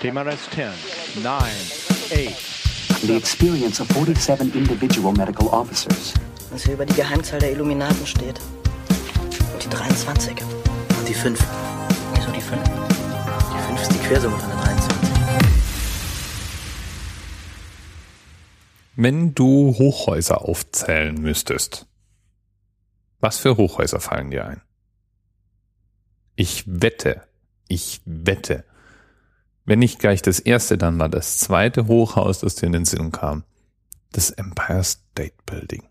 TMRS 10, 9, 8. The experience of 47 individual medical officers. Was hier über die Geheimzahl der Illuminaten steht. Und die 23. Und die 5. Wieso die 5? Die 5 ist die Quersumme von der 23. Wenn du Hochhäuser aufzählen müsstest, was für Hochhäuser fallen dir ein? Ich wette, ich wette, wenn nicht gleich das erste, dann war das zweite Hochhaus, das dir in den Sinn kam. Das Empire State Building.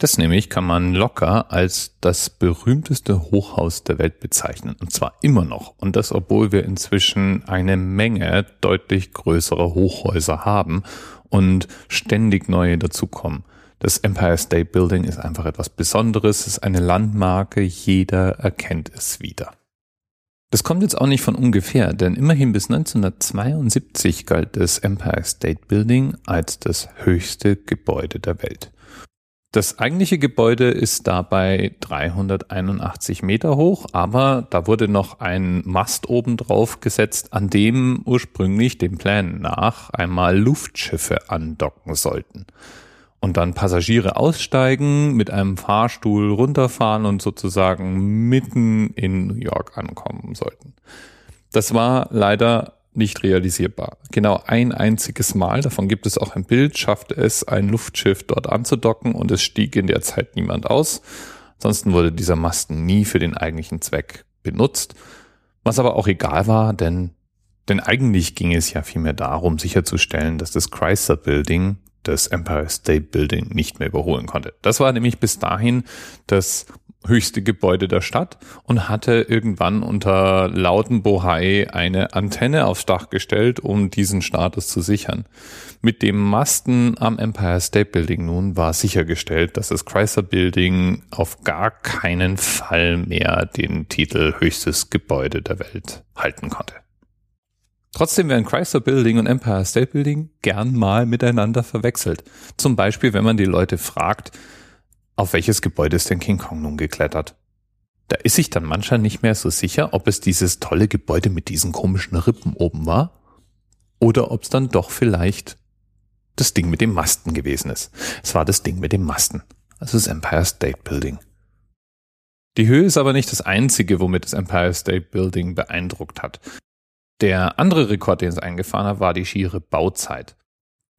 Das nämlich kann man locker als das berühmteste Hochhaus der Welt bezeichnen. Und zwar immer noch. Und das, obwohl wir inzwischen eine Menge deutlich größerer Hochhäuser haben und ständig neue dazukommen. Das Empire State Building ist einfach etwas Besonderes, ist eine Landmarke, jeder erkennt es wieder. Das kommt jetzt auch nicht von ungefähr, denn immerhin bis 1972 galt das Empire State Building als das höchste Gebäude der Welt. Das eigentliche Gebäude ist dabei 381 Meter hoch, aber da wurde noch ein Mast oben drauf gesetzt, an dem ursprünglich dem Plan nach einmal Luftschiffe andocken sollten und dann Passagiere aussteigen, mit einem Fahrstuhl runterfahren und sozusagen mitten in New York ankommen sollten. Das war leider nicht realisierbar. Genau ein einziges Mal, davon gibt es auch ein Bild, schaffte es ein Luftschiff dort anzudocken und es stieg in der Zeit niemand aus. Ansonsten wurde dieser Masten nie für den eigentlichen Zweck benutzt, was aber auch egal war, denn denn eigentlich ging es ja vielmehr darum, sicherzustellen, dass das Chrysler Building das Empire State Building nicht mehr überholen konnte. Das war nämlich bis dahin das höchste Gebäude der Stadt und hatte irgendwann unter lauten Bohai eine Antenne aufs Dach gestellt, um diesen Status zu sichern. Mit dem Masten am Empire State Building nun war sichergestellt, dass das Chrysler Building auf gar keinen Fall mehr den Titel höchstes Gebäude der Welt halten konnte. Trotzdem werden Chrysler Building und Empire State Building gern mal miteinander verwechselt. Zum Beispiel, wenn man die Leute fragt, auf welches Gebäude ist denn King Kong nun geklettert? Da ist sich dann mancher nicht mehr so sicher, ob es dieses tolle Gebäude mit diesen komischen Rippen oben war oder ob es dann doch vielleicht das Ding mit dem Masten gewesen ist. Es war das Ding mit dem Masten, also das Empire State Building. Die Höhe ist aber nicht das einzige, womit das Empire State Building beeindruckt hat. Der andere Rekord, den es eingefahren hat, war die schiere Bauzeit.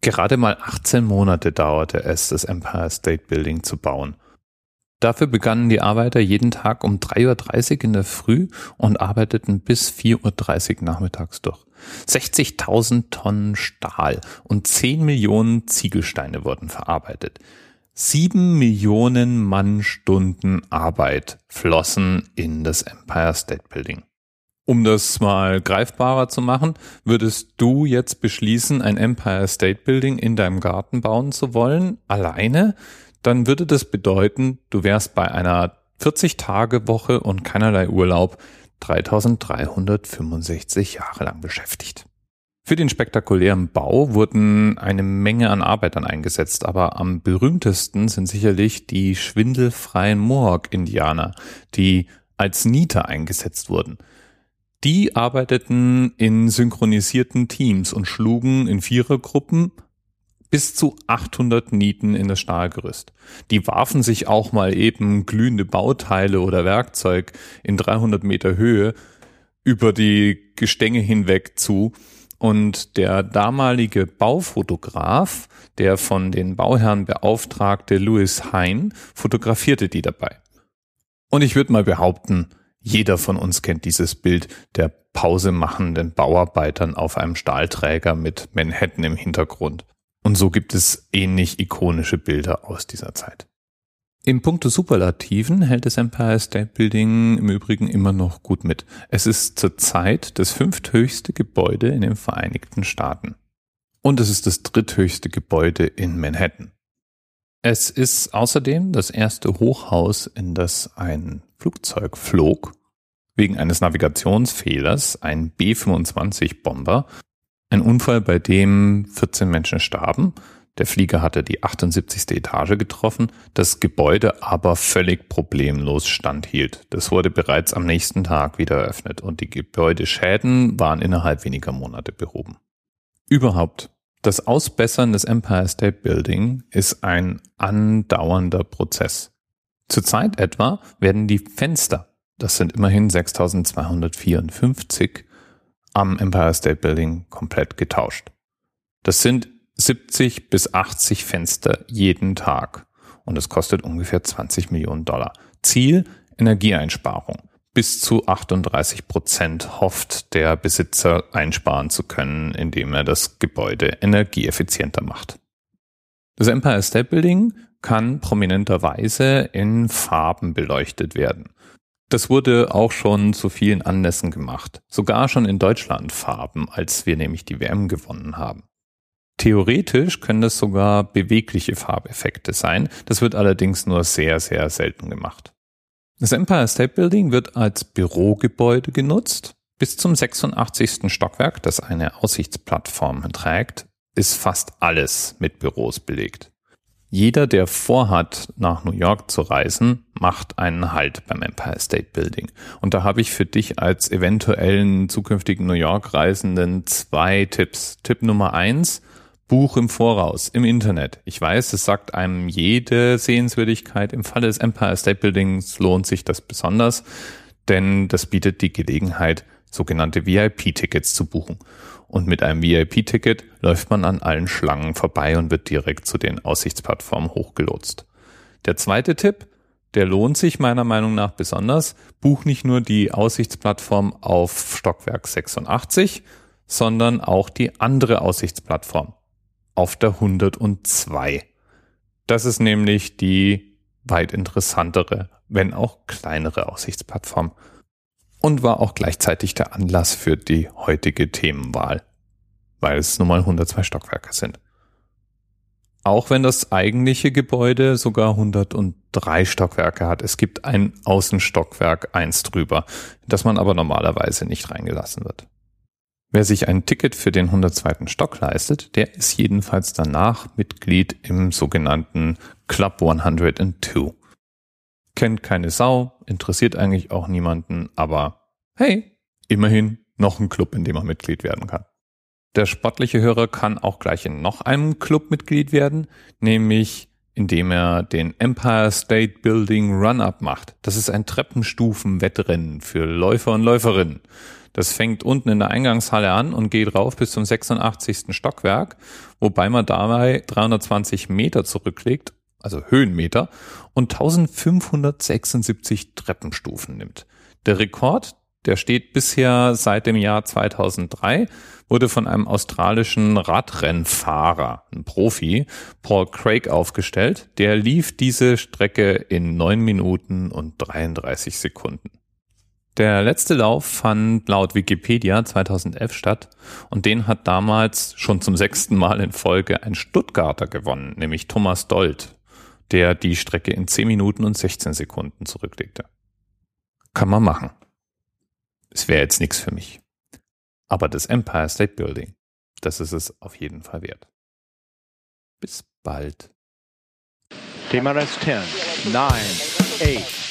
Gerade mal 18 Monate dauerte es, das Empire State Building zu bauen. Dafür begannen die Arbeiter jeden Tag um 3.30 Uhr in der Früh und arbeiteten bis 4.30 Uhr nachmittags durch. 60.000 Tonnen Stahl und 10 Millionen Ziegelsteine wurden verarbeitet. Sieben Millionen Mannstunden Arbeit flossen in das Empire State Building. Um das mal greifbarer zu machen, würdest du jetzt beschließen, ein Empire State Building in deinem Garten bauen zu wollen, alleine, dann würde das bedeuten, du wärst bei einer 40-Tage-Woche und keinerlei Urlaub 3365 Jahre lang beschäftigt. Für den spektakulären Bau wurden eine Menge an Arbeitern eingesetzt, aber am berühmtesten sind sicherlich die schwindelfreien Mohawk-Indianer, die als Nieter eingesetzt wurden. Die arbeiteten in synchronisierten Teams und schlugen in Vierergruppen bis zu 800 Nieten in das Stahlgerüst. Die warfen sich auch mal eben glühende Bauteile oder Werkzeug in 300 Meter Höhe über die Gestänge hinweg zu. Und der damalige Baufotograf, der von den Bauherren beauftragte Louis Hein, fotografierte die dabei. Und ich würde mal behaupten, jeder von uns kennt dieses Bild der pausemachenden Bauarbeitern auf einem Stahlträger mit Manhattan im Hintergrund. Und so gibt es ähnlich ikonische Bilder aus dieser Zeit. Im Punkte Superlativen hält das Empire State Building im Übrigen immer noch gut mit. Es ist zurzeit das fünfthöchste Gebäude in den Vereinigten Staaten. Und es ist das dritthöchste Gebäude in Manhattan. Es ist außerdem das erste Hochhaus, in das ein Flugzeug flog, wegen eines Navigationsfehlers, ein B-25-Bomber, ein Unfall, bei dem 14 Menschen starben, Der Flieger hatte die 78. Etage getroffen, das Gebäude aber völlig problemlos standhielt. Das wurde bereits am nächsten Tag wieder eröffnet und die Gebäudeschäden waren innerhalb weniger Monate behoben. Überhaupt, das Ausbessern des Empire State Building ist ein andauernder Prozess. Zurzeit etwa werden die Fenster, das sind immerhin 6254, am Empire State Building komplett getauscht. Das sind 70 bis 80 Fenster jeden Tag und es kostet ungefähr 20 Millionen Dollar. Ziel Energieeinsparung. Bis zu 38 Prozent hofft der Besitzer einsparen zu können, indem er das Gebäude energieeffizienter macht. Das Empire State Building kann prominenterweise in Farben beleuchtet werden. Das wurde auch schon zu vielen Anlässen gemacht, sogar schon in Deutschland Farben, als wir nämlich die WM gewonnen haben. Theoretisch können das sogar bewegliche Farbeffekte sein, das wird allerdings nur sehr, sehr selten gemacht. Das Empire State Building wird als Bürogebäude genutzt. Bis zum 86. Stockwerk, das eine Aussichtsplattform trägt, ist fast alles mit Büros belegt. Jeder, der vorhat, nach New York zu reisen, macht einen Halt beim Empire State Building. Und da habe ich für dich als eventuellen zukünftigen New York Reisenden zwei Tipps. Tipp Nummer eins, Buch im Voraus, im Internet. Ich weiß, es sagt einem jede Sehenswürdigkeit. Im Falle des Empire State Buildings lohnt sich das besonders, denn das bietet die Gelegenheit, sogenannte VIP-Tickets zu buchen. Und mit einem VIP-Ticket läuft man an allen Schlangen vorbei und wird direkt zu den Aussichtsplattformen hochgelotst. Der zweite Tipp, der lohnt sich meiner Meinung nach besonders. Buch nicht nur die Aussichtsplattform auf Stockwerk 86, sondern auch die andere Aussichtsplattform auf der 102. Das ist nämlich die weit interessantere, wenn auch kleinere Aussichtsplattform und war auch gleichzeitig der Anlass für die heutige Themenwahl, weil es nun mal 102 Stockwerke sind. Auch wenn das eigentliche Gebäude sogar 103 Stockwerke hat. Es gibt ein Außenstockwerk eins drüber, das man aber normalerweise nicht reingelassen wird. Wer sich ein Ticket für den 102. Stock leistet, der ist jedenfalls danach Mitglied im sogenannten Club 102 kennt keine Sau, interessiert eigentlich auch niemanden, aber hey, immerhin noch ein Club, in dem man Mitglied werden kann. Der sportliche Hörer kann auch gleich in noch einem Club Mitglied werden, nämlich indem er den Empire State Building Run-Up macht. Das ist ein Treppenstufen-Wettrennen für Läufer und Läuferinnen. Das fängt unten in der Eingangshalle an und geht rauf bis zum 86. Stockwerk, wobei man dabei 320 Meter zurücklegt also Höhenmeter, und 1576 Treppenstufen nimmt. Der Rekord, der steht bisher seit dem Jahr 2003, wurde von einem australischen Radrennfahrer, ein Profi, Paul Craig aufgestellt. Der lief diese Strecke in neun Minuten und 33 Sekunden. Der letzte Lauf fand laut Wikipedia 2011 statt und den hat damals schon zum sechsten Mal in Folge ein Stuttgarter gewonnen, nämlich Thomas Dold der die Strecke in 10 Minuten und 16 Sekunden zurücklegte. Kann man machen. Es wäre jetzt nichts für mich. Aber das Empire State Building, das ist es auf jeden Fall wert. Bis bald. TMRS 10, 9, 8.